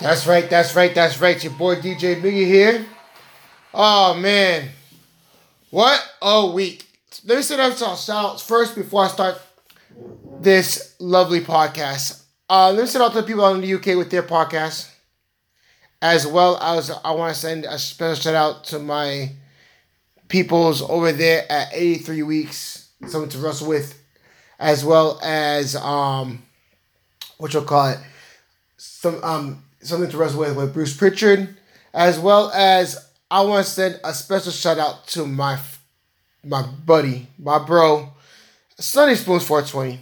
That's right, that's right, that's right. Your boy DJ Miggy here. Oh man. What a week. Let me set up some shout first before I start this lovely podcast. Uh, let me send out to the people in the UK with their podcast. As well as I want to send a special shout out to my peoples over there at 83 weeks, something to wrestle with, as well as um what you'll call it, some um something to wrestle with with Bruce Pritchard, as well as I want to send a special shout out to my my buddy, my bro, Sunny Spoons 420.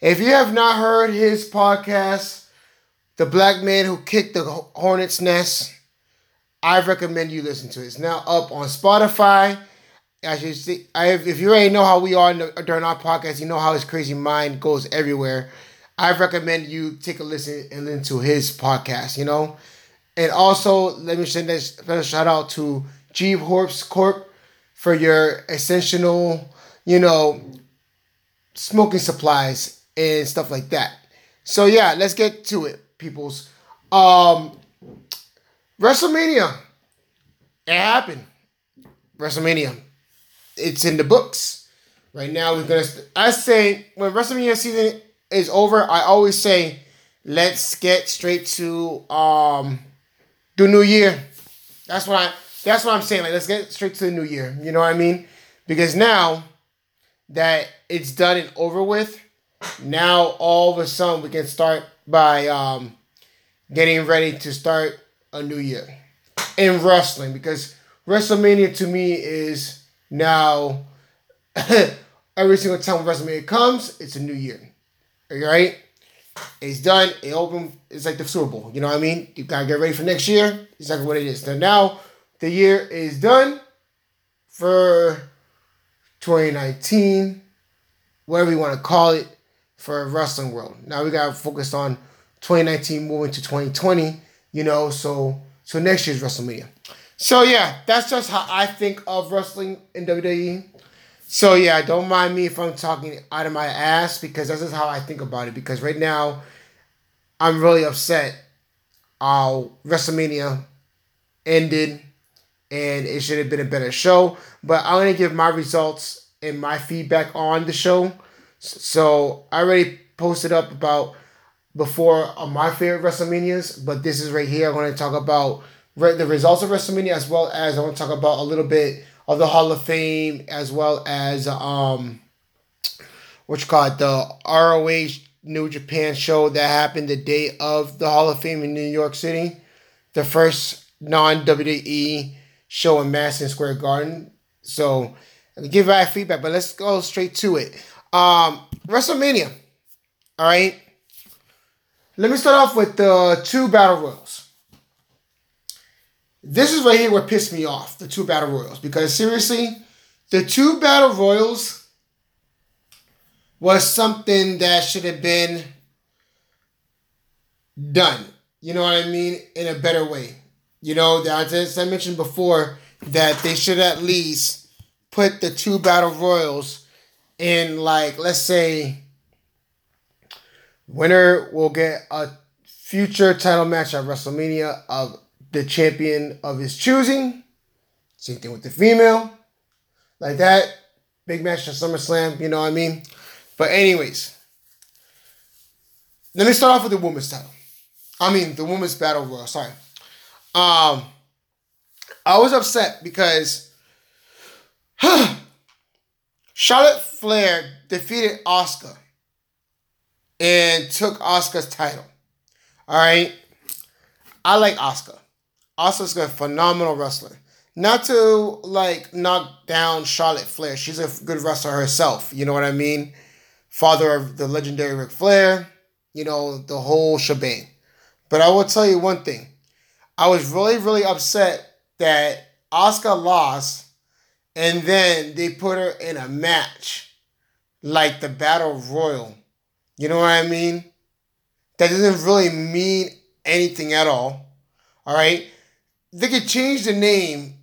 If you have not heard his podcast, The Black Man Who Kicked the Hornet's Nest, I recommend you listen to it. It's now up on Spotify. As you see, I if you already know how we are the, during our podcast, you know how his crazy mind goes everywhere. I recommend you take a listen and listen to his podcast, you know? And also, let me send a special shout out to G Horps Corp for your essential, you know, smoking supplies and stuff like that. So yeah, let's get to it, peoples. Um WrestleMania. It happened. WrestleMania. It's in the books. Right now we're gonna I say when WrestleMania season is over, I always say let's get straight to um the new year. That's what I that's what I'm saying. Like let's get straight to the new year. You know what I mean? Because now that it's done and over with, now all of a sudden we can start by um getting ready to start a new year in wrestling because WrestleMania to me is now every single time WrestleMania comes, it's a new year. Right? It's done. It open. It's like the Super Bowl. You know what I mean? You gotta get ready for next year. Exactly what it is. So now the year is done for 2019, whatever you want to call it, for wrestling world. Now we gotta focus on 2019 moving to 2020. You know, so so next year's WrestleMania. So yeah, that's just how I think of wrestling in WWE. So yeah, don't mind me if I'm talking out of my ass because this is how I think about it. Because right now, I'm really upset. Uh, WrestleMania ended, and it should have been a better show. But I'm gonna give my results and my feedback on the show. So I already posted up about before on my favorite WrestleManias, but this is right here. I'm going to talk about the results of WrestleMania as well as I want to talk about a little bit of the Hall of Fame as well as um what you call it the ROH New Japan show that happened the day of the Hall of Fame in New York City, the first non WWE show in Madison Square Garden. So give back feedback, but let's go straight to it. Um, WrestleMania. All right. Let me start off with the two battle royals. This is right here what pissed me off, the two battle royals, because seriously, the two battle royals was something that should have been done. You know what I mean? In a better way. You know, as I mentioned before, that they should at least put the two battle royals in, like, let's say, winner will get a future title match at WrestleMania of the champion of his choosing. Same thing with the female. Like that. Big match at SummerSlam, you know what I mean? But anyways, let me start off with the women's title. I mean the women's battle royal, sorry. Um I was upset because Charlotte Flair defeated Asuka and took Asuka's title. All right. I like Asuka. Asuka's a phenomenal wrestler. Not to like knock down Charlotte Flair. She's a good wrestler herself. You know what I mean? Father of the legendary Ric Flair. You know, the whole shebang. But I will tell you one thing. I was really, really upset that Asuka lost and then they put her in a match like the Battle Royal. You know what I mean? That doesn't really mean anything at all. All right? They could change the name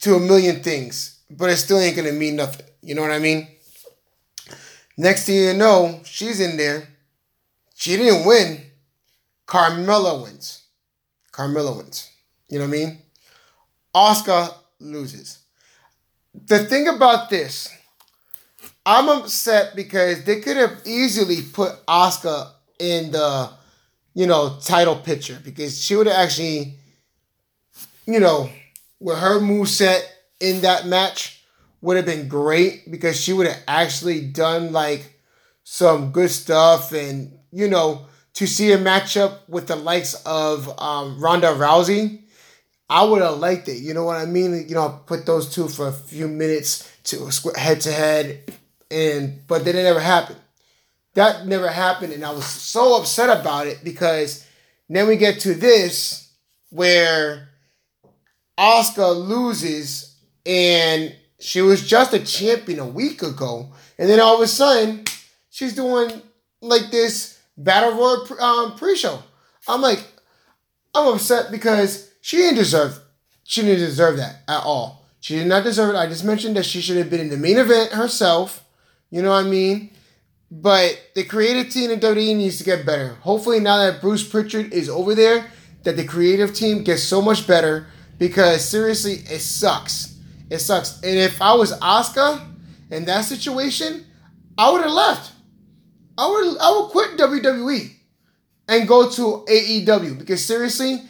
to a million things, but it still ain't to mean nothing. You know what I mean? Next thing you know, she's in there she didn't win. Carmella wins. Carmella wins. You know what I mean? Asuka loses. The thing about this, I'm upset because they could have easily put Asuka in the, you know, title picture because she would have actually, you know, with her move set in that match would have been great because she would have actually done like some good stuff and you know to see a matchup with the likes of um, Ronda Rousey, I would have liked it. You know what I mean? You know, put those two for a few minutes to head to head, and but then it never happened. That never happened, and I was so upset about it because then we get to this where Asuka loses, and she was just a champion a week ago, and then all of a sudden she's doing like this Battle Royal um, pre-show. I'm like, I'm upset because she didn't deserve, she didn't deserve that at all. She did not deserve it. I just mentioned that she should have been in the main event herself. You know what I mean? But the creative team in WWE needs to get better. Hopefully, now that Bruce Pritchard is over there, that the creative team gets so much better because seriously, it sucks. It sucks. And if I was Asuka in that situation, I would have left. I would I would quit WWE and go to AEW because seriously,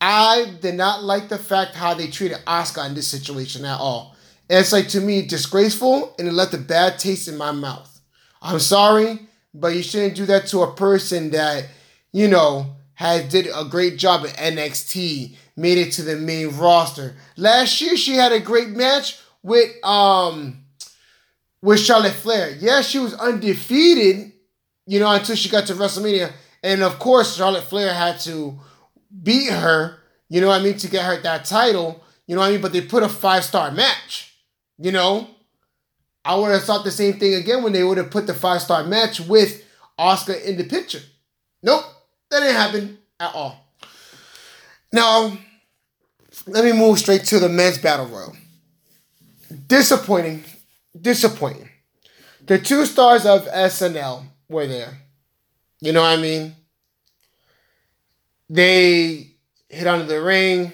I did not like the fact how they treated Asuka in this situation at all. And it's like to me disgraceful and it left a bad taste in my mouth. I'm sorry, but you shouldn't do that to a person that, you know, had did a great job at NXT, made it to the main roster. Last year she had a great match with um with Charlotte Flair. Yeah, she was undefeated, you know, until she got to WrestleMania. And of course, Charlotte Flair had to beat her, you know I mean, to get her that title, you know what I mean? But they put a five star match, you know? I would have thought the same thing again when they would have put the five star match with Asuka in the picture. Nope, that didn't happen at all. Now, let me move straight to the men's battle royal. Disappointing disappointing. The two stars of SNL were there. You know what I mean? They hit onto the ring.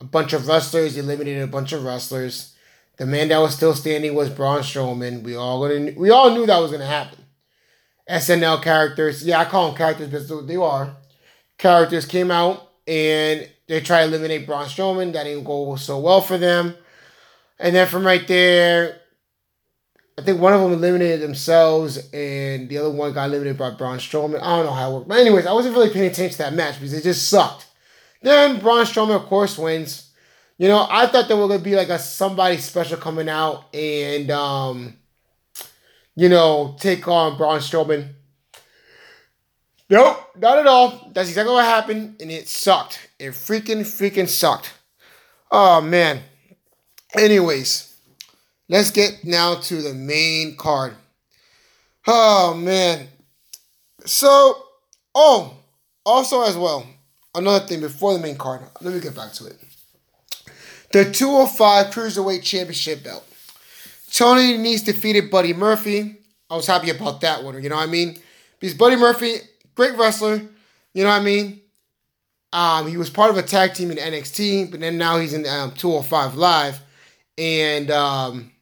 A bunch of wrestlers eliminated a bunch of wrestlers. The man that was still standing was Braun Strowman. We all gonna, we all knew that was gonna happen. SNL characters, yeah, I call them characters because they are. Characters came out and they tried to eliminate Braun Strowman. That didn't go so well for them. And then from right there, I think one of them eliminated themselves, and the other one got eliminated by Braun Strowman. I don't know how it worked. But, anyways, I wasn't really paying attention to that match because it just sucked. Then Braun Strowman, of course, wins. You know, I thought there was to be like a somebody special coming out and, um, you know, take on Braun Strowman. Nope, not at all. That's exactly what happened, and it sucked. It freaking, freaking sucked. Oh, man. Anyways. Let's get now to the main card. Oh man. So, oh, also as well, another thing before the main card. Let me get back to it. The 205 Cruiserweight Championship belt. Tony Nese defeated Buddy Murphy. I was happy about that one, you know what I mean? Because Buddy Murphy, great wrestler, you know what I mean? Um, he was part of a tag team in NXT, but then now he's in um, 205 Live. And um,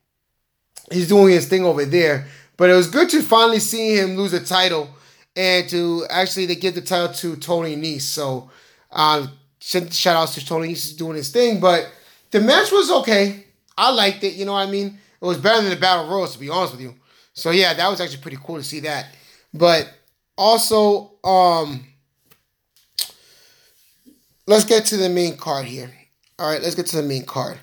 he's doing his thing over there. But it was good to finally see him lose a title and to actually to give the title to Tony Nese. So uh, shout outs to Tony Nese doing his thing. But the match was okay. I liked it. You know what I mean? It was better than the Battle Royals, to be honest with you. So yeah, that was actually pretty cool to see that. But also, um, let's get to the main card here. All right, let's get to the main card.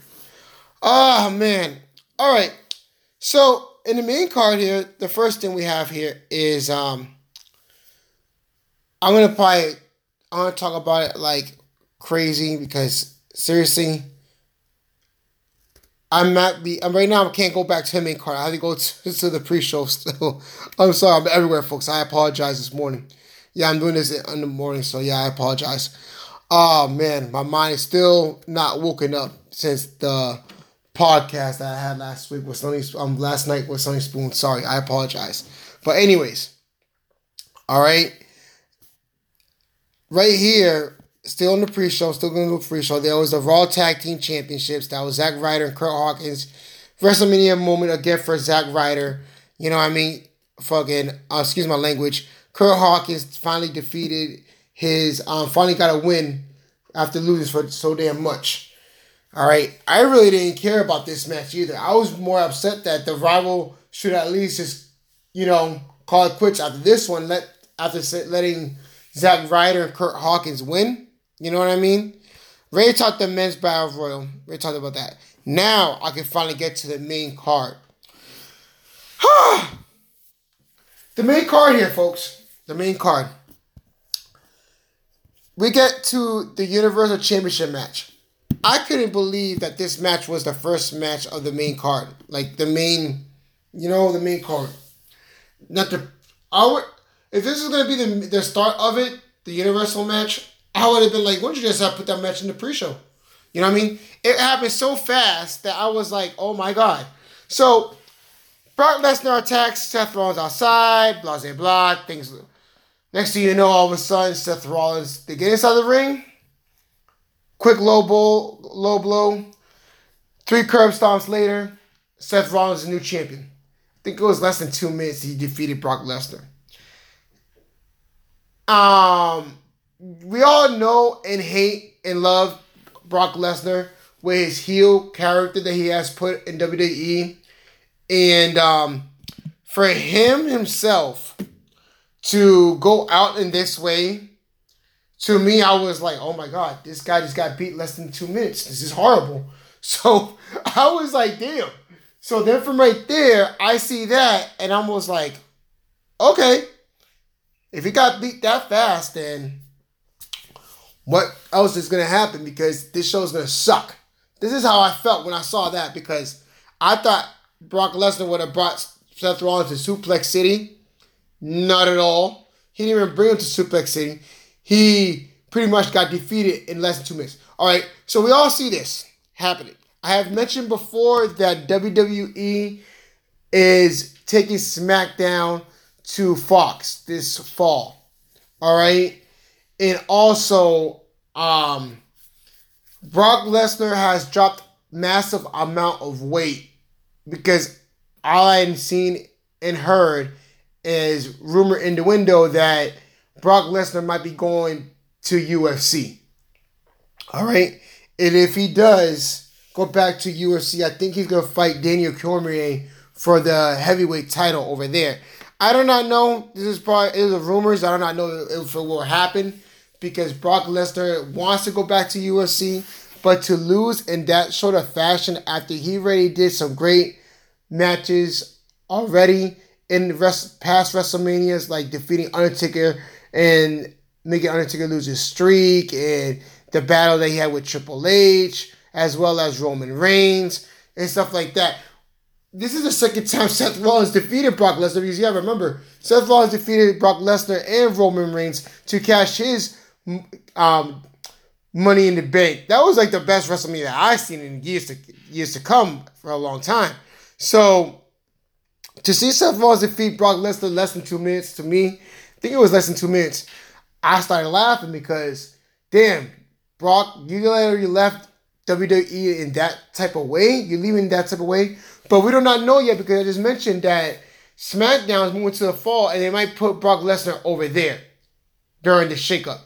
Oh man. All right. So in the main card here, the first thing we have here is um I'm gonna probably I'm gonna talk about it like crazy because seriously I'm not the I'm right now I can't go back to the main card. I have to go to, to the pre-show still. I'm sorry, I'm everywhere, folks. I apologize this morning. Yeah, I'm doing this in the morning, so yeah, I apologize. Oh man, my mind is still not woken up since the podcast that I had last week with Sonny um last night with Sonny Spoon. Sorry, I apologize. But anyways, All right. Right here, still in the pre-show, still going to do pre-show. There was the Raw Tag Team Championships. That was Zack Ryder and Curt Hawkins. WrestleMania moment again for Zack Ryder. You know what I mean? Fucking, uh, excuse my language. Curt Hawkins finally defeated his, um, finally got a win after losing for so damn much. All right. I really didn't care about this match either. I was more upset that the Revival should at least just, you know, call it quits after this one. Let after letting Zack Ryder and Curt Hawkins win. You know what I mean? Ray talked the men's battle royal. Ray talked about that. Now I can finally get to the main card. the main card here, folks. The main card. We get to the Universal Championship match. I couldn't believe that this match was the first match of the main card. Like the main, you know, the main card. Not the. Would, if this is gonna be the the start of it, the Universal match, I would have been like, why don't you just have put that match in the pre-show? You know what I mean? It happened so fast that I was like, oh my god. So Brock Lesnar attacks Seth Rollins outside, blah blah blah. Things. Next thing you know, all of a sudden, Seth Rollins they get inside the ring. Quick low blow, low blow. Three curb stomps later, Seth Rollins is new champion. I think it was less than two minutes he defeated Brock Lesnar. Um, we all know and hate and love Brock Lesnar with his heel character that he has put in WWE, and um, for him himself to go out in this way, to me, I was like, oh my god, this guy just got beat less than two minutes. This is horrible. So I was like, damn. So then from right there, I see that and I was like, okay, if he got beat that fast, then what else is gonna happen? Because this show is gonna suck. This is how I felt when I saw that because I thought Brock Lesnar would have brought Seth Rollins to Suplex City. Not at all. He didn't even bring him to Suplex City. He pretty much got defeated in less than two minutes. All right, so we all see this happening. I have mentioned before that WWE is taking SmackDown to Fox this fall. All right. And also, um, Brock Lesnar has dropped massive amount of weight because all I've seen and heard is rumor in the window that Brock Lesnar might be going to UFC. All right. And if he does go back to UFC, I think he's going to fight Daniel Cormier for the heavyweight title over there. I do not know. This is probably is rumors. I do not know if it will happen because Brock Lesnar wants to go back to UFC, but to lose in that sort of fashion after he already did some great matches already in rest, past WrestleManias, like defeating Undertaker and making Undertaker lose his streak, and the battle that he had with Triple H, as well as Roman Reigns and stuff like that. This is the second time Seth Rollins defeated Brock Lesnar because you gotta remember Seth Rollins defeated Brock Lesnar and Roman Reigns to cash his um, money in the bank. That was like the best WrestleMania that I've seen in years to years to come for a long time. So to see Seth Rollins defeat Brock Lesnar less than two minutes to me, I think it was less than two minutes. I started laughing because damn, Brock, you literally left WWE in that type of way. You're leaving that type of way but we do not know yet because I just mentioned that SmackDown is moving to the fall and they might put Brock Lesnar over there during the shakeup.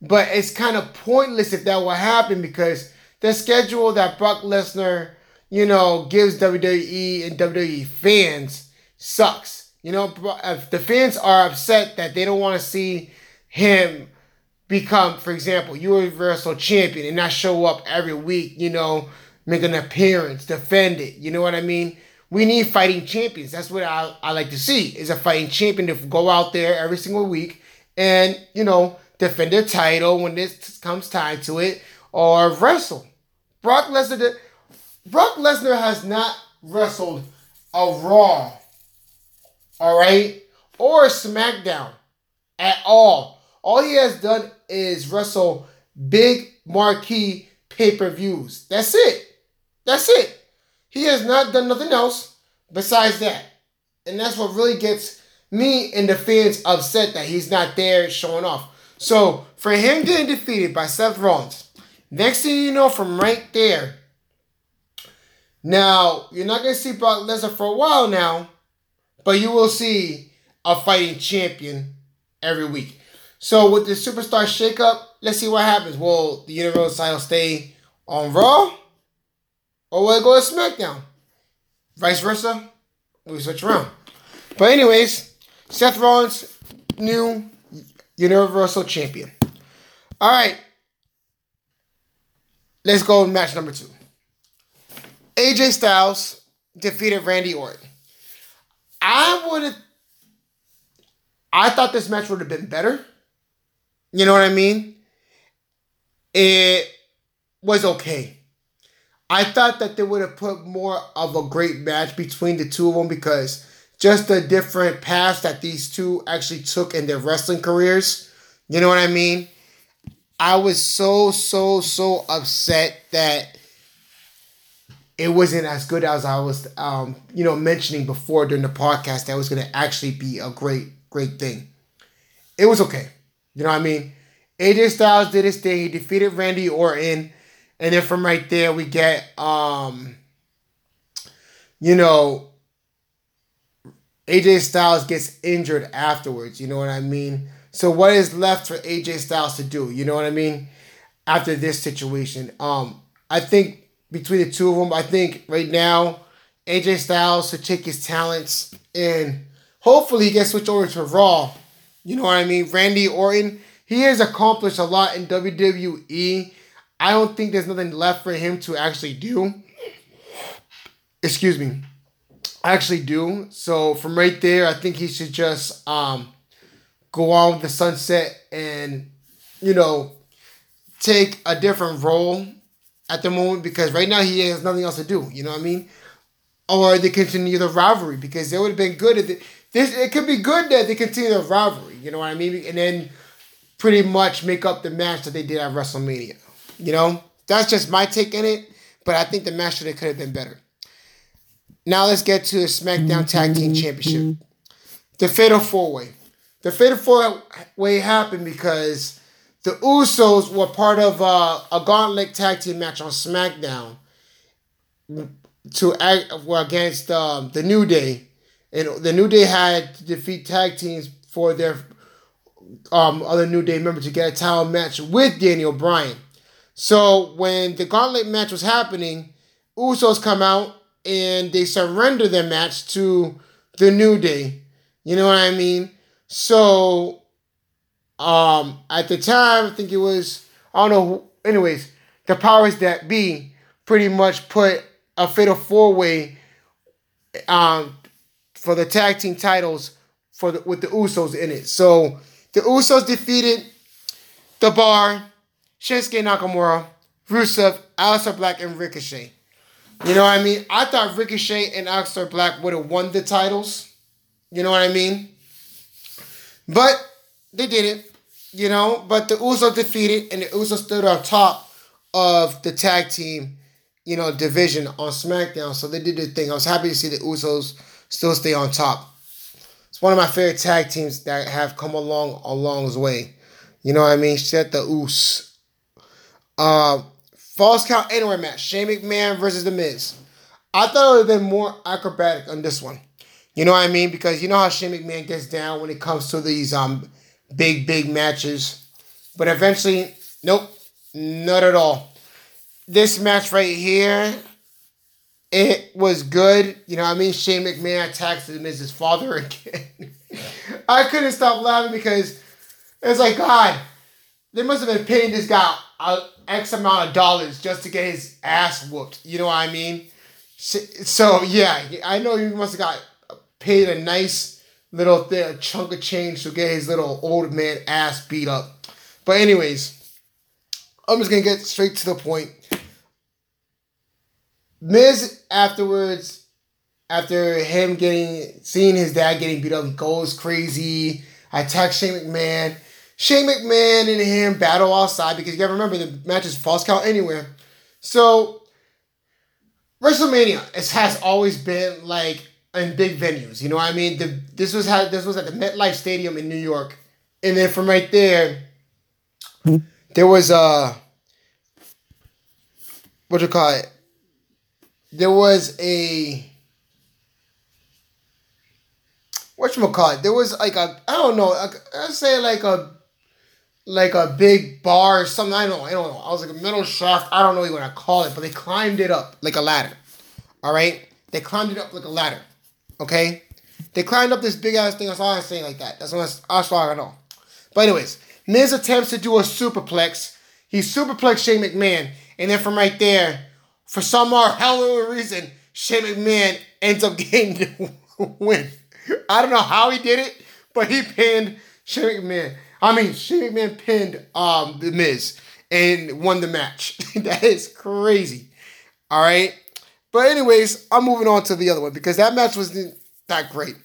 But it's kind of pointless if that will happen because the schedule that Brock Lesnar, you know, gives WWE and WWE fans sucks. You know, if the fans are upset that they don't want to see him become, for example, Universal Champion and not show up every week, you know, make an appearance, defend it. You know what I mean? We need fighting champions. That's what I, I like to see is a fighting champion to go out there every single week and, you know, defend their title when this comes time to it or wrestle. Brock Lesnar Brock Lesnar has not wrestled a Raw, all right, or SmackDown at all. All he has done is wrestle big marquee pay per views. That's it. That's it. He has not done nothing else besides that. And that's what really gets me and the fans upset that he's not there showing off. So for him getting defeated by Seth Rollins, next thing you know, from right there, now you're not gonna see Brock Lesnar for a while now, but you will see a fighting champion every week. So with the superstar shakeup, let's see what happens. Will the Universal title stay on Raw? Or will it go to SmackDown? Vice versa? We switch around. But anyways, Seth Rollins, new Universal Champion. All right. Let's go match number two. AJ Styles defeated Randy Orton. I would have. I thought this match would have been better. You know what I mean? It was okay. I thought that they would have put more of a great match between the two of them because just the different paths that these two actually took in their wrestling careers. You know what I mean? I was so, so, so upset that it wasn't as good as I was, um, you know, mentioning before during the podcast that was going to actually be a great, great thing. It was okay. You know what I mean? AJ Styles did his thing. He defeated Randy Orton. And then from right there, we get, um, you know, AJ Styles gets injured afterwards. You know what I mean? So what is left for AJ Styles to do? You know what I mean? After this situation, um, I think between the two of them, I think right now AJ Styles should take his talents and hopefully he gets switched over to Raw. You know what I mean? Randy Orton, he has accomplished a lot in WWE. I don't think there's nothing left for him to actually do. Excuse me. Actually do. So from right there, I think he should just um go on with the sunset and you know take a different role at the moment because right now he has nothing else to do. You know what I mean? Or they continue the rivalry because it would have been good if it, this. It could be good that they continue the rivalry. You know what I mean? And then pretty much make up the match that they did at WrestleMania. You know, that's just my take in it. But I think the match could have been better. Now let's get to the SmackDown Tag Team Championship. The Fatal Four Way. The Fatal Four Way happened because the Usos were part of uh, a Gauntlet Tag Team match on SmackDown to act against um, the New Day, and the New Day had to defeat tag teams for their um, other New Day member to get a title match with Daniel Bryan. So when the Gauntlet match was happening, Usos come out and they surrender their match to the New Day. You know what I mean? So um at the time, I think it was I don't know. Who, anyways, the powers that be pretty much put a fatal four way um for the tag team titles for the, with the Usos in it. So the Usos defeated the Bar, Shinsuke Nakamura, Rusev, Aleister Black, and Ricochet. You know what I mean? I thought Ricochet and Aleister Black would have won the titles. You know what I mean? But they didn't. You know, but the Usos defeated, and the Usos stood on top of the tag team, you know, division on SmackDown. So they did their thing. I was happy to see the Usos still stay on top. It's one of my favorite tag teams that have come along a long way. You know what I mean? Set the Us. Uh, Falls Count Anywhere match. Shane McMahon versus The Miz. I thought it would have been more acrobatic on this one. You know what I mean? Because you know how Shane McMahon gets down when it comes to these um big, big matches. But eventually, nope, not at all. This match right here, it was good. You know, what I mean, Shane McMahon attacks him Miz's father again. I couldn't stop laughing because it's like, God, they must have been paying this guy a X amount of dollars just to get his ass whooped. You know what I mean? So, yeah, I know he must have got paid a nice little th- chunk of change to get his little old man ass beat up. But anyways, I'm just gonna get straight to the point. Miz afterwards, after him getting seeing his dad getting beat up, goes crazy. I attacks Shane McMahon. Shane McMahon and him battle outside because you gotta remember the match is falls count anywhere. So WrestleMania it has always been like in big venues. You know what I mean? The, this was how this was at the MetLife Stadium in New York, and then from right there, there was a uh, what you call it? There was a what you call it? There was like a I don't know. I'd say like a like a big bar or something. I don't know. I don't know. I was like a metal shaft. I don't know what I call it, but they climbed it up like a ladder. All right, they climbed it up like a ladder. Okay, they climbed up this big ass thing. That's all I'm saying like that. That's what that's all I know. But anyways, Miz attempts to do a superplex. He superplex Shane McMahon, and then from right there, for some more hell of a reason, Shane McMahon ends up getting the win. I don't know how he did it, but he pinned Shane McMahon. I mean, Shane McMahon pinned um the Miz and won the match. that is crazy. All right. But anyways, I'm moving on to the other one because that match wasn't that great.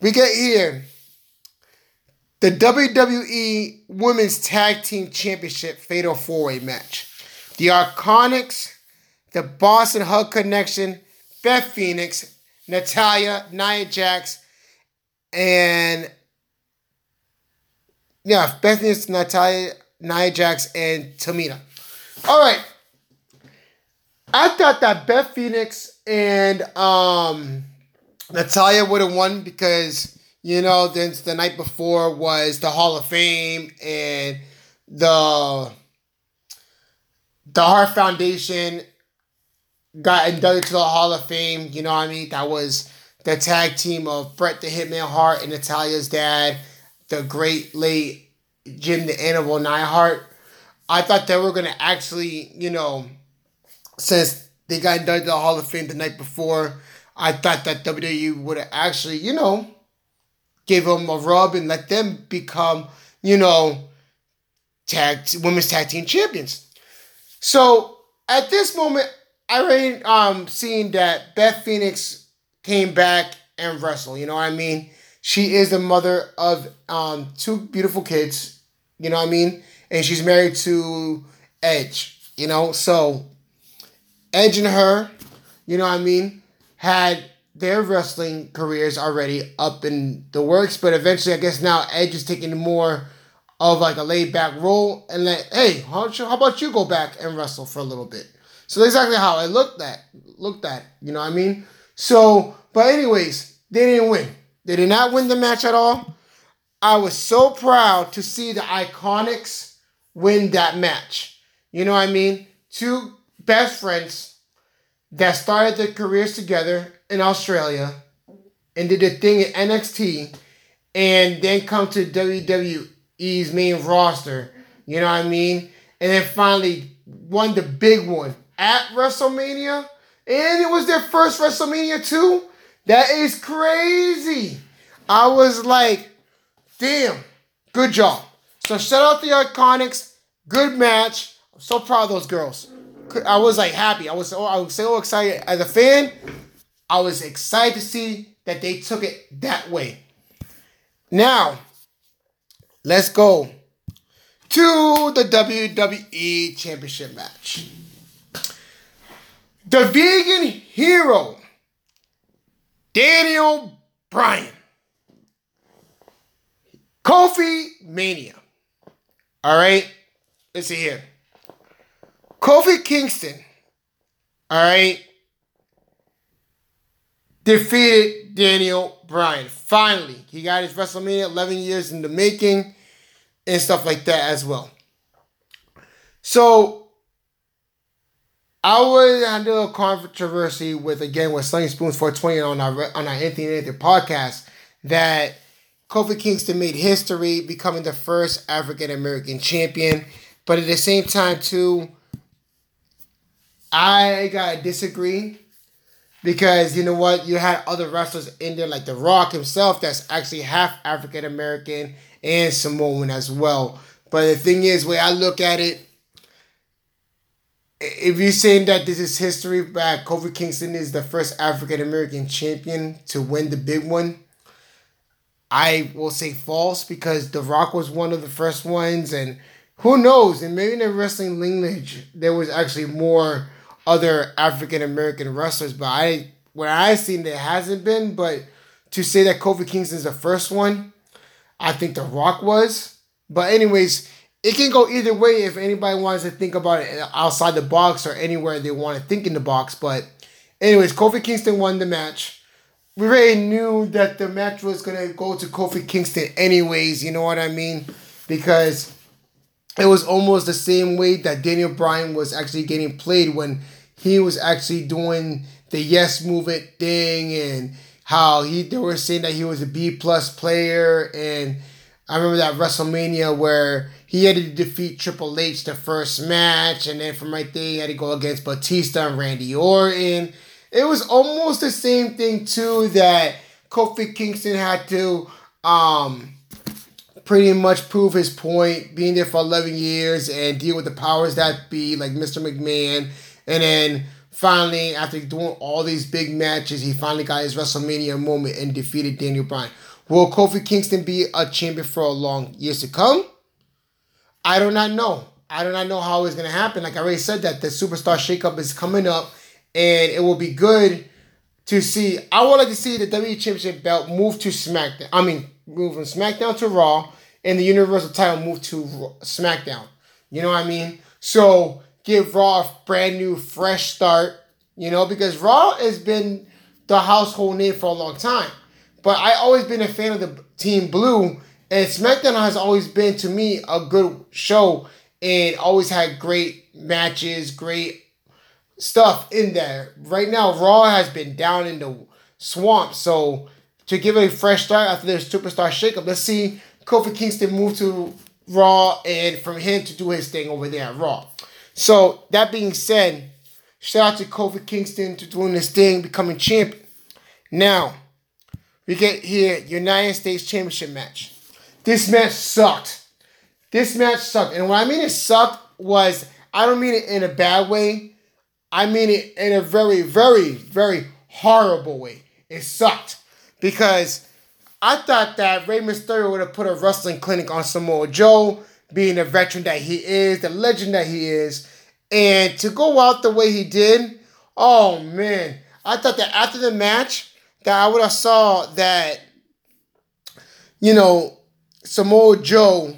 We get here the WWE Women's Tag Team Championship Fatal Four Way match. The Iconics, the Boss 'n' Hug Connection, Beth Phoenix, Natalya, Nia Jax, and yeah, Beth Phoenix, Natalya, Nia Jax, and Tamina. All right. I thought that Beth Phoenix and um, Natalya would have won because you know then the night before was the Hall of Fame and the the Hart Foundation got inducted to the Hall of Fame. You know what I mean? That was the tag team of Bret the Hitman Hart and Natalya's dad, the great late Jim the Animal Neidhart. I thought they were gonna actually, you know, since they got inducted to the Hall of Fame the night before, I thought that WWE would have actually, you know, give them a rub and let them become, you know, tag women's tag team champions. So at this moment, I already um seen that Beth Phoenix came back and wrestled. You know what I mean? She is the mother of um two beautiful kids. You know what I mean? And she's married to Edge. You know, so Edge and her, you know what I mean, had their wrestling careers already up in the works, but eventually, I guess now Edge is taking more of like a laid back role and like, hey, how, how about you go back and wrestle for a little bit? So exactly how I looked at looked at, you know what I mean? So, but anyways, they didn't win. They did not win the match at all. I was so proud to see the Iconics win that match. You know what I mean? Two best friends that started their careers together in Australia and did a thing at NXT and then come to WWE's main roster. You know what I mean? And then finally won the big one at WrestleMania. And it was their first WrestleMania too. That is crazy. I was like, damn, good job. So shout out the Iconics. Good match. I'm so proud of those girls. I was like happy. I was so I was so excited as a fan. I was excited to see that they took it that way. Now, let's go to the WWE Championship match. The vegan hero, Daniel Bryan. Kofi Mania. All right, let's see here. Kofi Kingston, all right, defeated Daniel Bryan. Finally, he got his WrestleMania 11 years in the making and stuff like that as well. So, I was under a controversy with again with Sunny Spoons 420 on our on our Anthony Anthony podcast that Kofi Kingston made history becoming the first African American champion, but at the same time too I gotta disagree because you know what? You had other wrestlers in there, like The Rock himself, that's actually half African American and Samoan as well. But the thing is, way I look at it, if you're saying that this is history back, Kofi Kingston is the first African American champion to win the big one. I will say false because The Rock was one of the first ones, and who knows? And maybe in the wrestling lineage, there was actually more other African American wrestlers, but I where I've seen it hasn't been, but to say that Kofi Kingston is the first one, I think The Rock was. But anyways, it can go either way if anybody wants to think about it outside the box or anywhere they want to think in the box. But anyways, Kofi Kingston won the match. We already knew that the match was gonna go to Kofi Kingston anyways, you know what I mean? Because it was almost the same way that Daniel Bryan was actually getting played when he was actually doing the yes movement thing and how he they were saying that he was a B plus player and I remember that WrestleMania where he had to defeat Triple H the first match and then from right there he had to go against Batista and Randy Orton. It was almost the same thing too that Kofi Kingston had to um pretty much prove his point, being there for 11 years and deal with the powers that be, like Mr. McMahon. And then finally, after doing all these big matches, he finally got his WrestleMania moment and defeated Daniel Bryan. Will Kofi Kingston be a champion for a long years to come? I do not know. I do not know how it's gonna happen. Like I already said, that the superstar shakeup is coming up, and it will be good to see. I would like to see the WWE Championship belt move to SmackDown. I mean, move from SmackDown to Raw, and the Universal title move to SmackDown. You know what I mean? So give Raw a brand new, fresh start. You know, because Raw has been the household name for a long time. But I always been a fan of the Team Blue, and SmackDown has always been to me a good show and always had great matches, great stuff in there. Right now, Raw has been down in the swamp, so to give it a fresh start after their superstar shakeup, let's see Kofi Kingston move to Raw and from him to do his thing over there at Raw. So that being said, shout out to Kofi Kingston to doing this thing, becoming champion. Now, we get here United States Championship match. This match sucked. This match sucked. And what I mean it sucked was I don't mean it in a bad way. I mean it in a very, very, very horrible way. It sucked. Because I thought that Rey Mysterio would have put a wrestling clinic on Samoa Joe, being the veteran that he is, the legend that he is, and to go out the way he did. Oh man, I thought that after the match, that I would have saw that, you know, Samoa Joe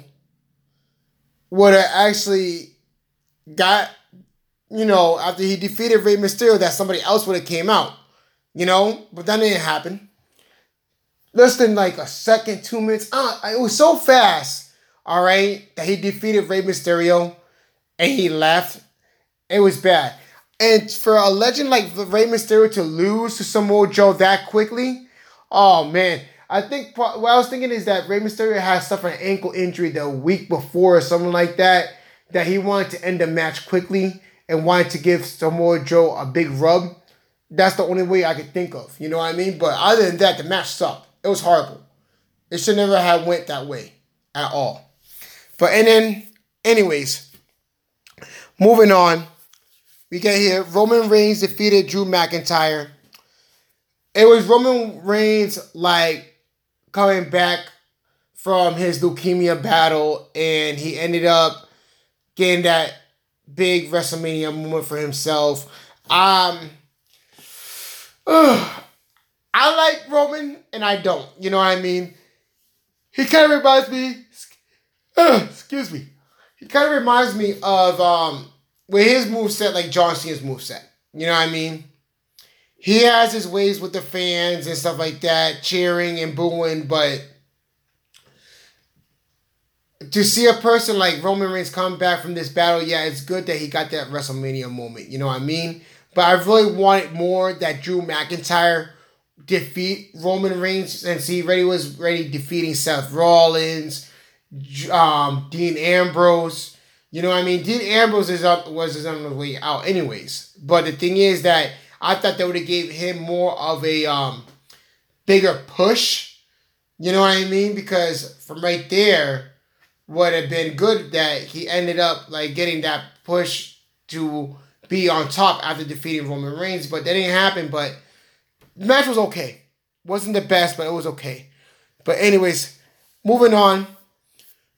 would have actually got, you know, after he defeated Rey Mysterio, that somebody else would have came out, you know, but that didn't happen less than like a second, two minutes. Uh, it was so fast, all right, that he defeated Rey Mysterio and he left. It was bad. And for a legend like Rey Mysterio to lose to Samoa Joe that quickly, oh man. I think what I was thinking is that Rey Mysterio had suffered an ankle injury the week before or something like that, that he wanted to end the match quickly and wanted to give Samoa Joe a big rub. That's the only way I could think of. You know what I mean? But other than that, the match sucked. It was horrible. It should never have went that way at all. But and then, anyways, moving on, we get here. Roman Reigns defeated Drew McIntyre. It was Roman Reigns like coming back from his leukemia battle, and he ended up getting that big WrestleMania moment for himself. Um, ugh, I like Roman and I don't. You know what I mean? He kind of reminds me. Uh, excuse me. He kind of reminds me of um with his move set like John Cena's move set. You know what I mean? He has his ways with the fans and stuff like that, cheering and booing, but to see a person like Roman Reigns come back from this battle, yeah, it's good that he got that WrestleMania moment. You know what I mean? But I really wanted more that Drew McIntyre defeat Roman Reigns and see ready was ready defeating Seth Rollins, um, Dean Ambrose. You know what I mean? Dean Ambrose is up was on the way out anyways. But the thing is that I thought they would have gave him more of a um bigger push. You know what I mean? Because from right there would have been good that he ended up like getting that push to be on top after defeating Roman Reigns, but that didn't happen. But the match was okay. Wasn't the best, but it was okay. But anyways, moving on.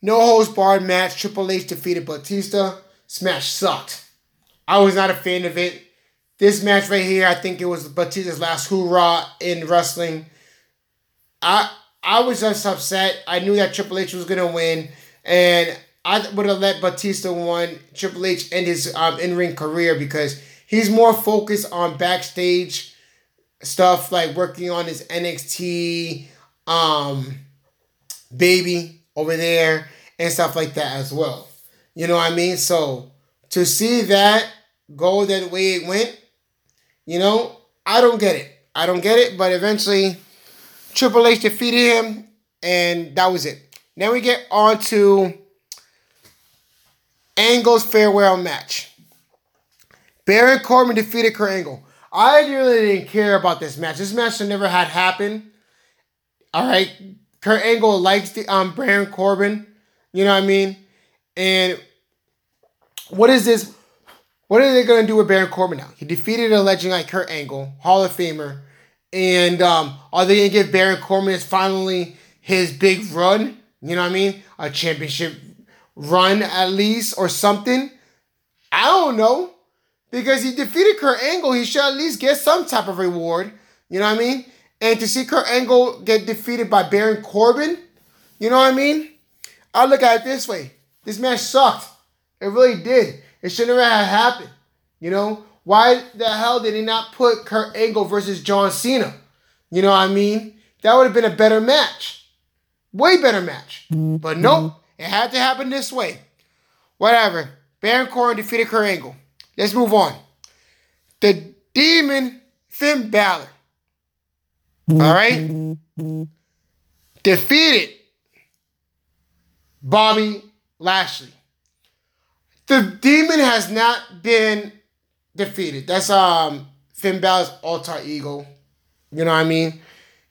No holds barred match. Triple H defeated Batista. Smash sucked. I was not a fan of it. This match right here, I think it was Batista's last hoorah in wrestling. I I was just upset. I knew that Triple H was gonna win, and I would have let Batista win Triple H end his um, in ring career because he's more focused on backstage stuff, like working on his NXT um, baby over there and stuff like that as well. You know what I mean? So to see that go that way it went, you know, I don't get it. I don't get it, but eventually Triple H defeated him, and that was it. Now we get on to Angle's farewell match. Baron Corbin defeated Kurt Angle. I really didn't care about this match. This match should never had happened. All right, Kurt Angle likes the um Baron Corbin. You know what I mean? And what is this? What are they gonna do with Baron Corbin now? He defeated a legend like Kurt Angle, Hall of Famer, and um, are they gonna give Baron Corbin his finally his big run? You know what I mean? A championship run at least or something. I don't know. Because he defeated Kurt Angle, he should at least get some type of reward. You know what I mean? And to see Kurt Angle get defeated by Baron Corbin, you know what I mean? I look at it this way. This match sucked. It really did. It should never have happened. You know? Why the hell did he not put Kurt Angle versus John Cena? You know what I mean? That would have been a better match. Way better match. Mm-hmm. But nope. It had to happen this way. Whatever. Baron Corbin defeated Kurt Angle. Let's move on. The demon Finn Balor. Mm-hmm. All right? Mm-hmm. Defeated Bobby Lashley. The demon has not been defeated. That's um Finn Balor's alter ego. You know what I mean?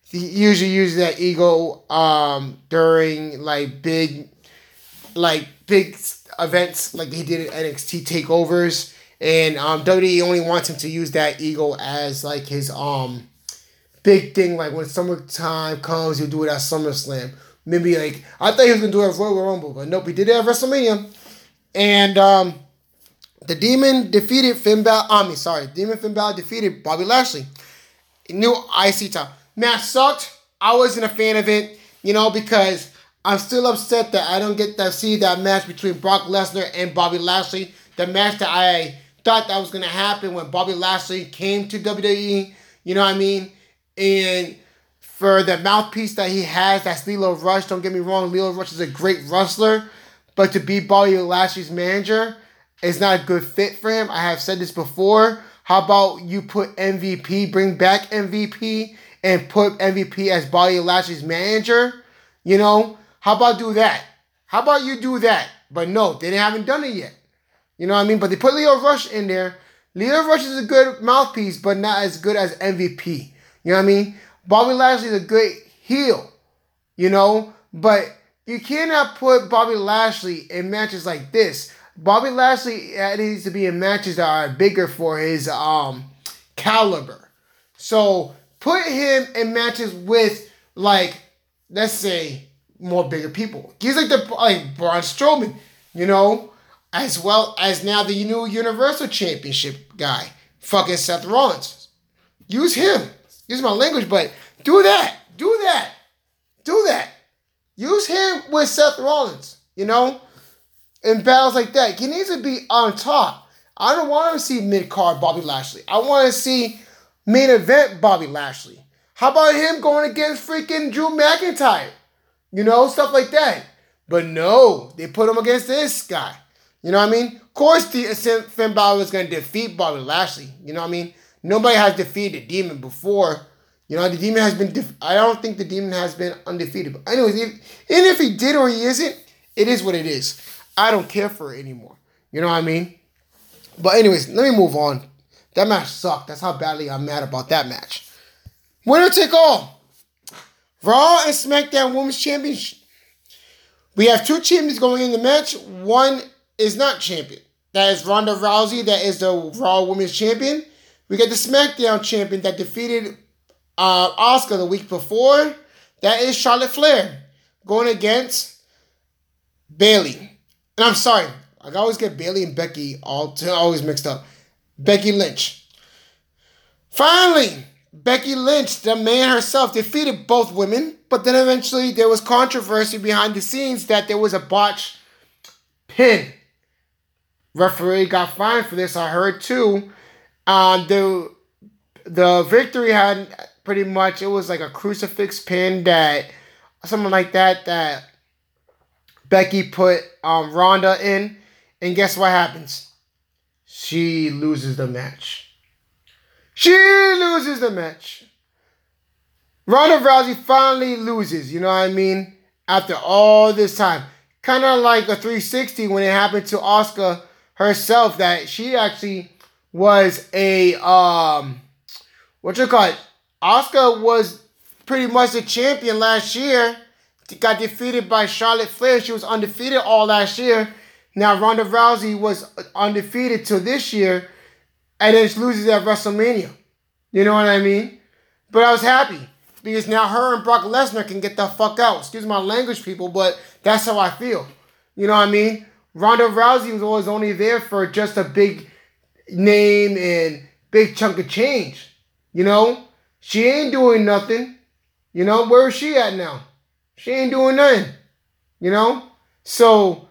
He usually uses that ego um during like big like big events like he did at NXT takeovers and um, WWE only wants him to use that ego as like his um big thing. Like when summertime comes, he'll do it at SummerSlam. Maybe like I thought he was gonna do it at Royal Rumble, but nope, he did it at WrestleMania. And um, the Demon defeated Finn Balor. I mean, sorry, Demon Finn Balor defeated Bobby Lashley. New IC title match sucked. I wasn't a fan of it, you know, because I'm still upset that I don't get to see that match between Brock Lesnar and Bobby Lashley. The match that I thought that was gonna happen when Bobby Lashley came to WWE. You know what I mean? And for the mouthpiece that he has, that's Lio Rush. Don't get me wrong, Lio Rush is a great wrestler, but to be Bobby Lashley's manager is not a good fit for him. I have said this before. How about you put MVP, bring back MVP, and put MVP as Bobby Lashley's manager? You know, how about do that? How about you do that? But no, they haven't done it yet. You know what I mean? But they put Lio Rush in there. Lio Rush is a good mouthpiece, but not as good as MVP. You know what I mean? Bobby Lashley is a good heel, you know, but you cannot put Bobby Lashley in matches like this. Bobby Lashley needs to be in matches that are bigger for his um caliber. So put him in matches with like let's say more bigger people. He's like the like Braun Strowman, you know, as well as now the new Universal Championship guy, fucking Seth Rollins. Use him. Use my language, but do that. Do that. Do that. Use him with Seth Rollins, you know, in battles like that. He needs to be on top. I don't want to see mid card Bobby Lashley. I want to see main event Bobby Lashley. How about him going against freaking Drew McIntyre? You know, stuff like that. But no, they put him against this guy. You know what I mean? Of course, the Finn Balor is going to defeat Bobby Lashley. You know what I mean? Nobody has defeated Demon before. You know, the Demon has been. Def- I don't think the Demon has been undefeated. But anyways, if, even if he did or he isn't, it is what it is. I don't care for it anymore. You know what I mean? But anyways, let me move on. That match sucked. That's how badly I'm mad about that match. Winner take all. Raw and SmackDown Women's Championship. We have two champions going in the match. One is not champion. That is Ronda Rousey. That is the Raw Women's Champion. We get the SmackDown champion that defeated uh, Asuka the week before. That is Charlotte Flair going against Bayley. And I'm sorry, I always get Bayley and Becky all always mixed up. Becky Lynch. Finally, Becky Lynch, the man herself, defeated both women, but then eventually there was controversy behind the scenes that there was a botch pin. Referee got fined for this, I heard too. Uh, the the victory had pretty much it was like a crucifix pin that something like that that Becky put um, Ronda in, and guess what happens? She loses the match. She loses the match. Ronda Rousey finally loses, you know what I mean? After all this time. Kind of like a 360 when it happened to Asuka herself that she actually was a um what you call it? Asuka was pretty much the champion last year. Got defeated by Charlotte Flair. She was undefeated all last year. Now Ronda Rousey was undefeated till this year, and then she loses at WrestleMania. You know what I mean? But I was happy because now her and Brock Lesnar can get the fuck out. Excuse my language, people, but that's how I feel. You know what I mean? Ronda Rousey was always only there for just a big name and big chunk of change. You know, she ain't doing nothing. You know, where is she at now? She ain't doing nothing. You know? So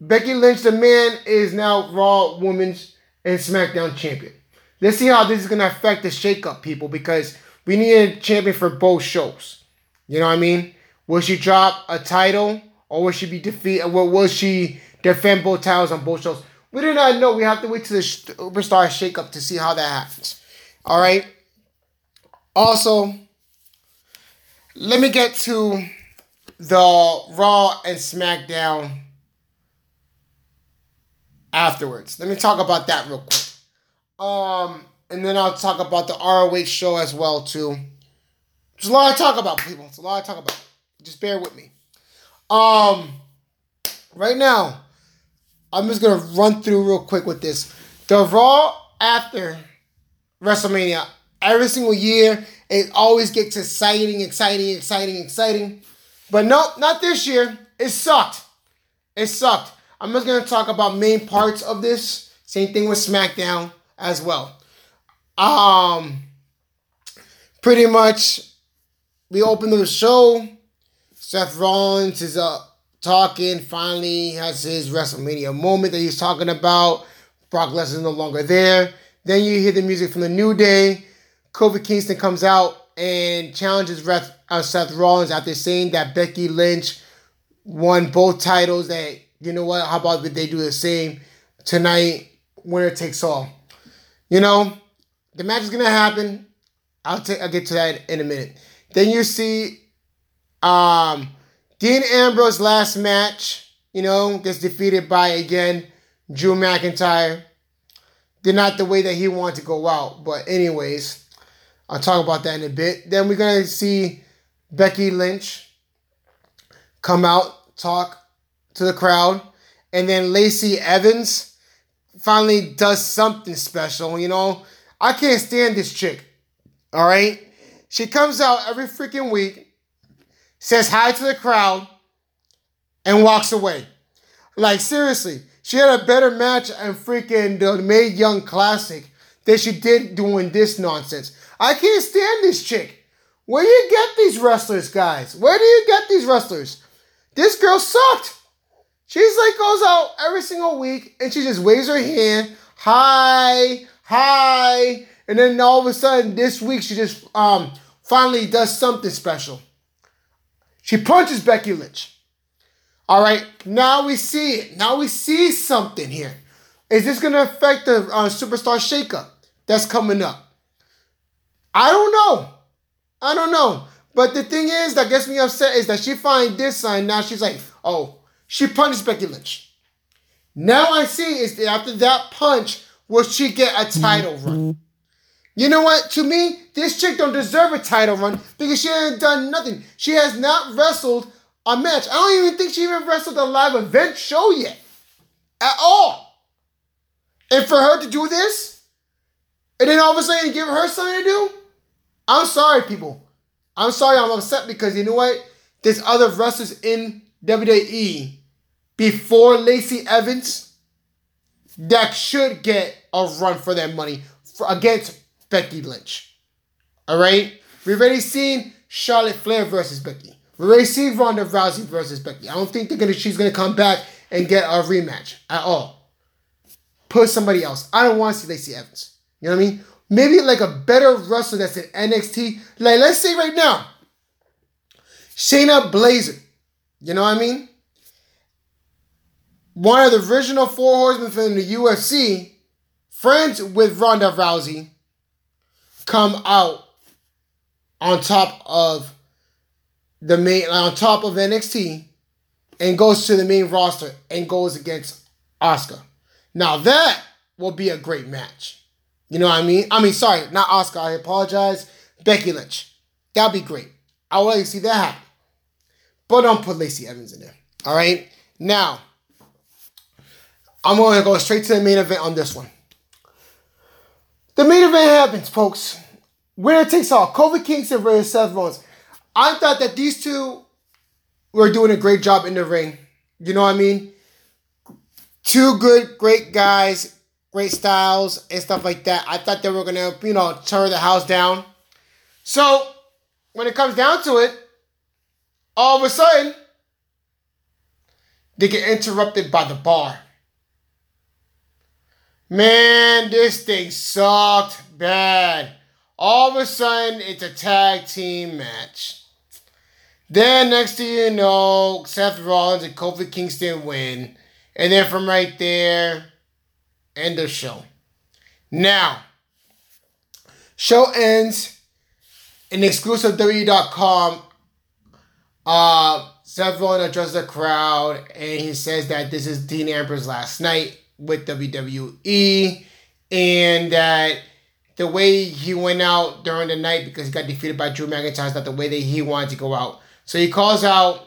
Becky Lynch, the man, is now Raw Women's and SmackDown champion. Let's see how this is gonna affect the shakeup, people, because we need a champion for both shows. You know what I mean? Will she drop a title or will she be defeated? Will, will she defend both titles on both shows? We do not know. We have to wait to the superstar shakeup to see how that happens. All right. Also, let me get to the Raw and SmackDown afterwards. Let me talk about that real quick. Um, and then I'll talk about the ROH show as well too. There's a lot to talk about, people. It's a lot to talk about. Just bear with me. Um, right now, I'm just gonna run through real quick with this. The Raw after WrestleMania, every single year, it always gets exciting, exciting, exciting, exciting. But nope, not this year. It sucked. It sucked. I'm just gonna talk about main parts of this. Same thing with SmackDown as well. Um, pretty much, we opened the show. Seth Rollins is uh, talking. Finally, has his WrestleMania moment that he's talking about. Brock Lesnar no longer there. Then you hear the music from the New Day. Kofi Kingston comes out and challenges uh, Seth Rollins after saying that Becky Lynch won both titles. That you know what? How about they do the same tonight? Winner takes all. You know, the match is gonna happen. I'll take I'll get to that in a minute. Then you see um Dean Ambrose last match, you know, gets defeated by again Drew McIntyre. Did not the way that he wanted to go out, but anyways, I'll talk about that in a bit. Then we're gonna see Becky Lynch come out, talk to the crowd, and then Lacey Evans finally does something special, you know. I can't stand this chick. All right? She comes out every freaking week, says hi to the crowd, and walks away. Like, seriously, she had a better match in freaking the Mae Young Classic than she did doing this nonsense. I can't stand this chick. Where do you get these wrestlers, guys? Where do you get these wrestlers? This girl sucked. She's like goes out every single week and she just waves her hand, hi, hi, and then all of a sudden this week she just um finally does something special. She punches Becky Lynch. All right, now we see it. Now we see something here. Is this gonna affect the uh, superstar shakeup that's coming up? I don't know. I don't know. But the thing is that gets me upset is that she find this sign now. She's like, oh, she punched Becky Lynch. Now I see is that after that punch, will she get a title run? You know what? To me, this chick don't deserve a title run because she hasn't done nothing. She has not wrestled a match. I don't even think she even wrestled a live event show yet. At all. And for her to do this, and then all of a sudden give her something to do, I'm sorry, people. I'm sorry I'm upset because you know what? There's other wrestlers in WWE before Lacey Evans that should get a run for their money for, against Becky Lynch. All right? We've already seen Charlotte Flair versus Becky. We've already seen Ronda Rousey versus Becky. I don't think they're gonna she's gonna come back and get a rematch at all. Put somebody else. I don't want to see Lacey Evans. You know what I mean? Maybe like a better wrestler that's in NXT. Like let's say right now, Shayna Baszler. You know what I mean? One of the original four horsemen from the UFC, friends with Ronda Rousey, come out on top of the main on top of NXT and goes to the main roster and goes against Asuka. Now that will be a great match. You know what I mean? I mean, sorry, not Asuka. I apologize. Becky Lynch. That'd be great. I would like to see that happen. But don't put Lacey Evans in there. All right. Now, I'm going to go straight to the main event on this one. The main event happens, folks. Winner takes all. Kofi Kingston versus Seth Rollins. I thought that these two were doing a great job in the ring. You know what I mean? Two good, great guys, great styles and stuff like that. I thought they were gonna, you know, tear the house down. So when it comes down to it, all of a sudden, they get interrupted by the bar. Man, this thing sucked bad. All of a sudden, it's a tag team match. Then, next thing you know, Seth Rollins and Kofi Kingston win. And then from right there, end of show. Now, show ends in exclusive WWE.com uh, Seth Rollins addresses the crowd and he says that this is Dean Ambrose last night with WWE and that the way he went out during the night because he got defeated by Drew McIntyre is not the way that he wanted to go out. So he calls out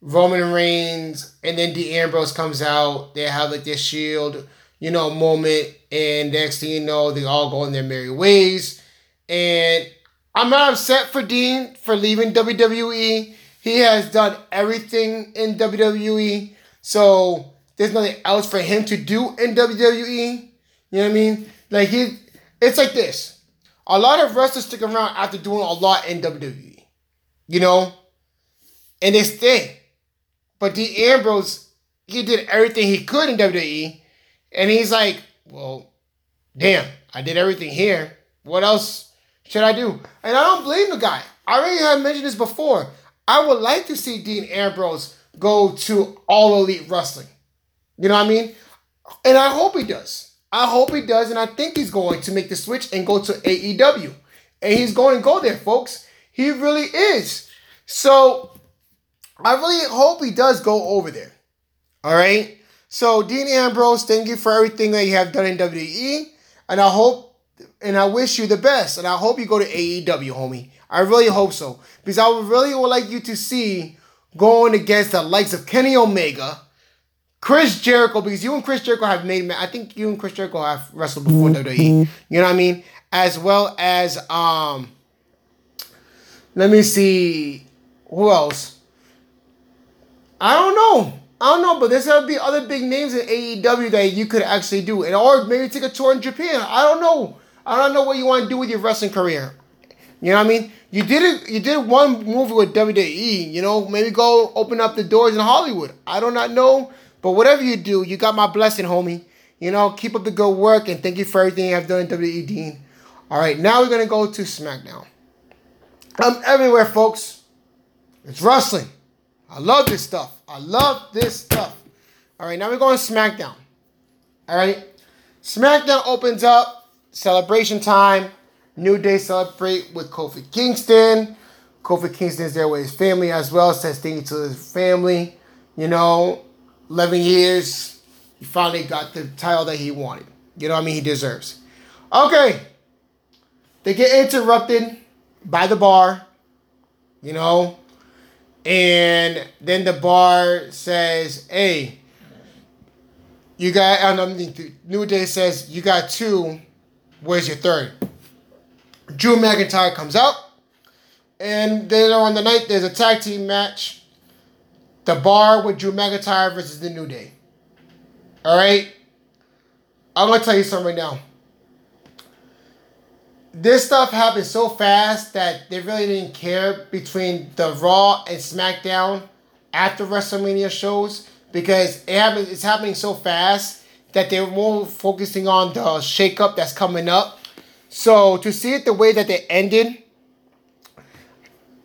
Roman Reigns and then Dean Ambrose comes out. They have like this shield, you know, moment. And next thing you know, they all go in their merry ways. And I'm not upset for Dean for leaving WWE. He has done everything in WWE. So there's nothing else for him to do in WWE. You know what I mean? Like he it's like this. A lot of wrestlers stick around after doing a lot in WWE. You know? And they stay. But Dean Ambrose, he did everything he could in WWE. And he's like, well, damn, I did everything here. What else should I do? And I don't blame the guy. I already have mentioned this before. I would like to see Dean Ambrose go to all elite wrestling. You know what I mean? And I hope he does. I hope he does, and I think he's going to make the switch and go to AEW. And he's going to go there, folks. He really is. So I really hope he does go over there. All right. So Dean Ambrose, thank you for everything that you have done in WWE, and I hope and I wish you the best. And I hope you go to AEW, homie. I really hope so. Because I would really would like you to see going against the likes of Kenny Omega, Chris Jericho, because you and Chris Jericho have made I think you and Chris Jericho have wrestled before WWE. You know what I mean? As well as um let me see who else. I don't know. I don't know, but there's gonna be other big names in AEW that you could actually do, and or maybe take a tour in Japan. I don't know. I don't know what you want to do with your wrestling career. You know what I mean? You did it. You did one movie with WWE. You know, maybe go open up the doors in Hollywood. I do not know, but whatever you do, you got my blessing, homie. You know, keep up the good work and thank you for everything you have done in WWE, Dean. All right, now we're gonna go to SmackDown. I'm everywhere, folks. It's wrestling. I love this stuff. I love this stuff. All right, now we're going SmackDown. All right, SmackDown opens up celebration time. New Day celebrate with Kofi Kingston. Kofi Kingston is there with his family as well. Says thank you to his family. You know, 11 years, he finally got the title that he wanted. You know what I mean? He deserves. Okay. They get interrupted by the bar, you know, and then the bar says, hey, you got, I know, New Day says, you got two Where's your third? Drew McIntyre comes out. And then on the night, there's a tag team match. The bar with Drew McIntyre versus the New Day. All right? I'm to tell you something right now. This stuff happened so fast that they really didn't care between the Raw and SmackDown after WrestleMania shows because it happened, it's happening so fast that they were more focusing on the shakeup that's coming up. So to see it the way that they ended,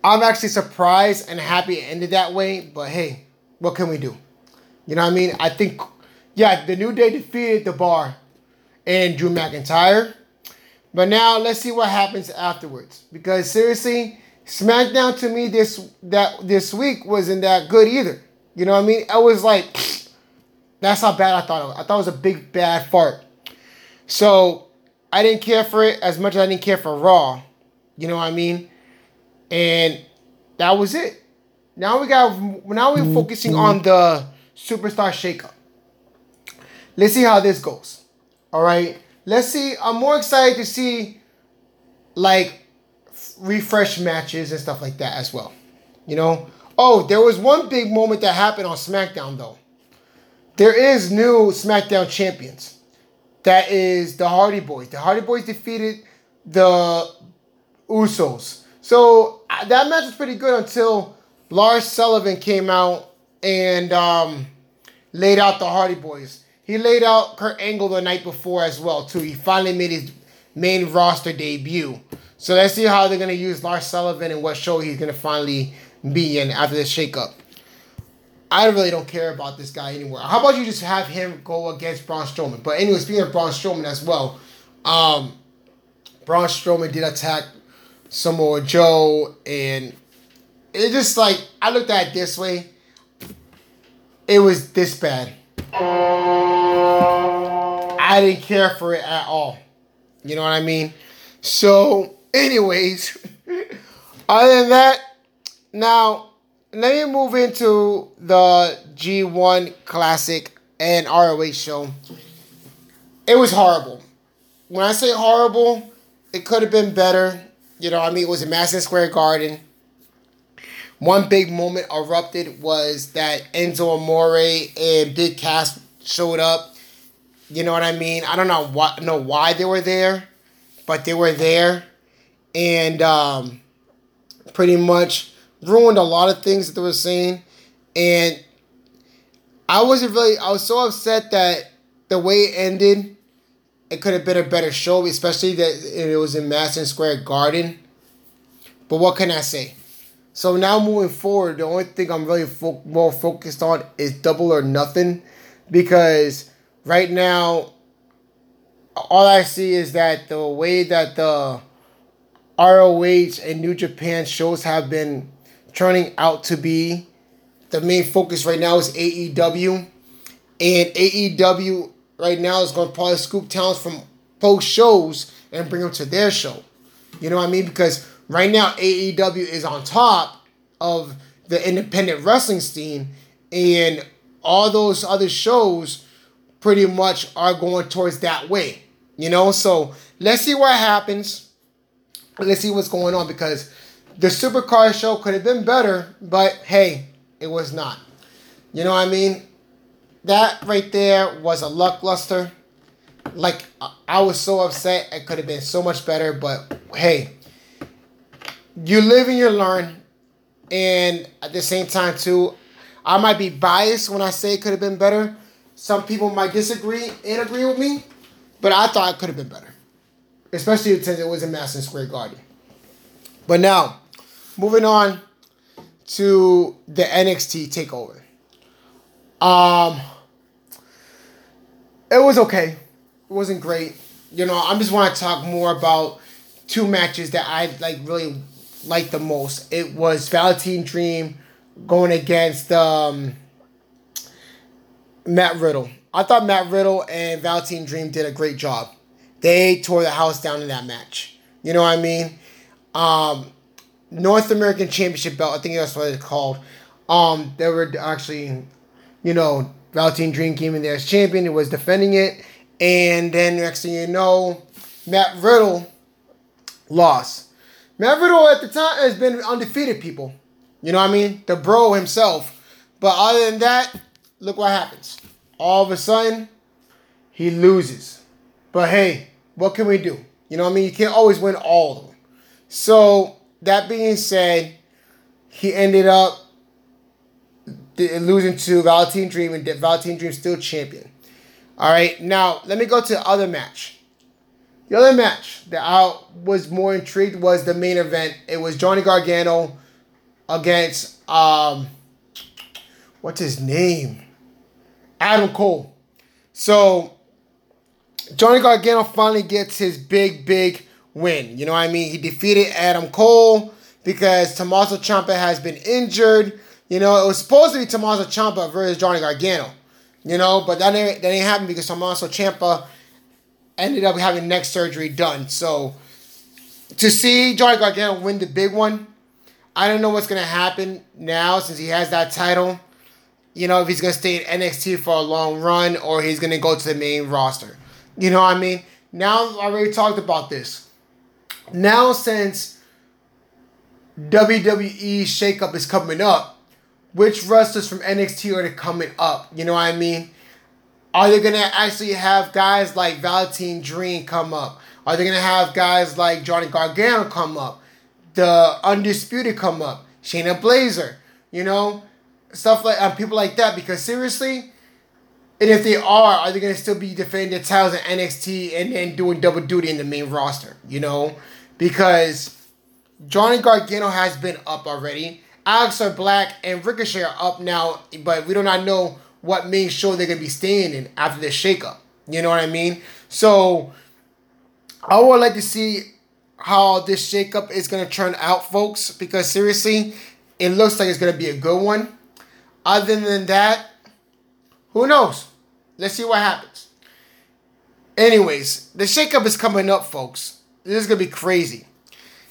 I'm actually surprised and happy it ended that way. But hey, what can we do? You know what I mean? I think, yeah, the New Day defeated the Bar and Drew McIntyre. But now let's see what happens afterwards. Because seriously, SmackDown to me this that this week wasn't that good either. You know what I mean? I was like, that's how bad I thought it was. I thought it was a big bad fart. So I didn't care for it as much as I didn't care for Raw. You know what I mean? And that was it. Now we got now we're mm-hmm. focusing on the superstar shakeup. Let's see how this goes. All right. Let's see. I'm more excited to see like refresh matches and stuff like that as well. You know. Oh, there was one big moment that happened on SmackDown though. There is new SmackDown champions. That is the Hardy Boys. The Hardy Boys defeated the Usos. So that match was pretty good until Lars Sullivan came out and um, laid out the Hardy Boys. He laid out Kurt Angle the night before as well too. He finally made his main roster debut. So let's see how they're gonna use Lars Sullivan and what show he's gonna finally be in after this shakeup. I really don't care about this guy anymore. How about you just have him go against Braun Strowman? But anyway, speaking of Braun Strowman as well, um, Braun Strowman did attack Samoa Joe, and it just like I looked at it this way. It was this bad. I didn't care for it at all. You know what I mean? So, anyways, other than that, now let me move into the G1 Classic and ROH show. It was horrible. When I say horrible, it could have been better. You know, I mean, it was a Madison Square Garden. One big moment erupted was that Enzo Amore and Big Cass showed up. You know what I mean? I don't know what know why they were there, but they were there, and um, pretty much ruined a lot of things that they were saying, and I wasn't really. I was so upset that the way it ended, it could have been a better show, especially that it was in Madison Square Garden. But what can I say? So now moving forward, the only thing I'm really fo- more focused on is double or nothing, because right now, all I see is that the way that the ROH and New Japan shows have been turning out to be. The main focus right now is AEW. And AEW right now is going to probably scoop talents from both shows and bring them to their show. You know what I mean? Because right now AEW is on top of the independent wrestling scene, and all those other shows pretty much are going towards that way. You know, so let's see what happens. Let's see what's going on because the supercar show could have been better, but hey, it was not. You know what I mean? That right there was a luster. Like I was so upset. It could have been so much better, but hey, you live and you learn. And at the same time, too, I might be biased when I say it could have been better. Some people might disagree and agree with me, but I thought it could have been better, especially since it was in Madison Square Garden. But now, moving on to the NXT takeover. Um it was okay. It wasn't great. You know, I just want to talk more about two matches that I like really liked the most. It was Velveteen Dream going against um Matt Riddle. I thought Matt Riddle and Velveteen Dream did a great job. They tore the house down in that match. You know what I mean? Um, North American Championship belt. I think that's what it's called. Um, they were actually, you know, Velveteen Dream came in there as champion. He was defending it, and then next thing you know, Matt Riddle lost. Matt Riddle at the time has been undefeated. People, you know what I mean? The bro himself. But other than that, look what happens. All of a sudden, he loses. But hey, what can we do? You know what I mean? You can't always win all of them. So that being said, he ended up losing to Velveteen Dream, and Velveteen Dream still champion. All right, now let me go to the other match. The other match that I was more intrigued was the main event. It was Johnny Gargano against um, what's his name? Adam Cole. So Johnny Gargano finally gets his big, big win. You know what I mean? He defeated Adam Cole because Tommaso Ciampa has been injured. You know, it was supposed to be Tommaso Ciampa versus Johnny Gargano. You know, but that didn't, that didn't happen because Tommaso Ciampa ended up having neck surgery done. So to see Johnny Gargano win the big one, I don't know what's gonna happen now since he has that title. You know, if he's gonna stay in NXT for a long run or he's gonna go to the main roster. You know what I mean? Now I already talked about this. Now since WWE shakeup is coming up, which wrestlers from NXT are they coming up? You know what I mean? Are they gonna actually have guys like Velveteen Dream come up? Are they gonna have guys like Johnny Gargano come up? The Undisputed come up? Shayna Baszler? you know, stuff like um, people like that. Because seriously, and if they are, are they gonna still be defending their titles in NXT and then doing double duty in the main roster? You know, because Johnny Gargano has been up already. Aleister Black and Ricochet are up now, but we do not know what main show they're gonna be staying in after this shakeup. You know what I mean? So I would like to see how this shakeup is gonna turn out, folks, because seriously, it looks like it's gonna be a good one. Other than that, who knows? Let's see what happens. Anyways, the shakeup is coming up, folks. This is gonna be crazy.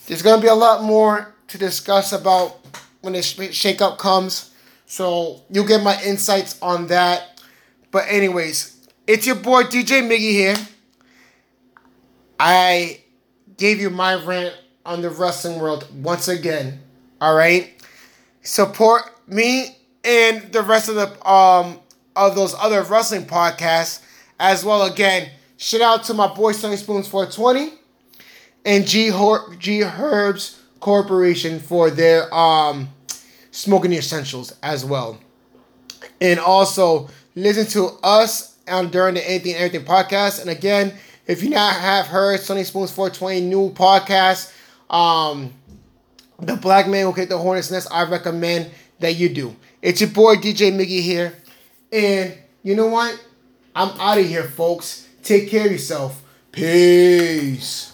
There's gonna be a lot more to discuss about when the shakeup comes. So you'll get my insights on that. But anyways, it's your boy DJ Miggy here. I gave you my rant on the wrestling world once again. All right, support me and the rest of the um of those other wrestling podcasts as well. Again, shout out to my boy Sunny Spoons 420 and G Her- G Herbs Corporation for their um smoking essentials as well. And also listen to us on during the Anything Everything podcast. And again, if you not have heard Sunny Spoons 420 new podcast, um, the Black Man Who Kicked the Hornet's Nest, I recommend that you do. It's your boy DJ Miggy here. And you know what? I'm out of here, folks. Take care of yourself. Peace.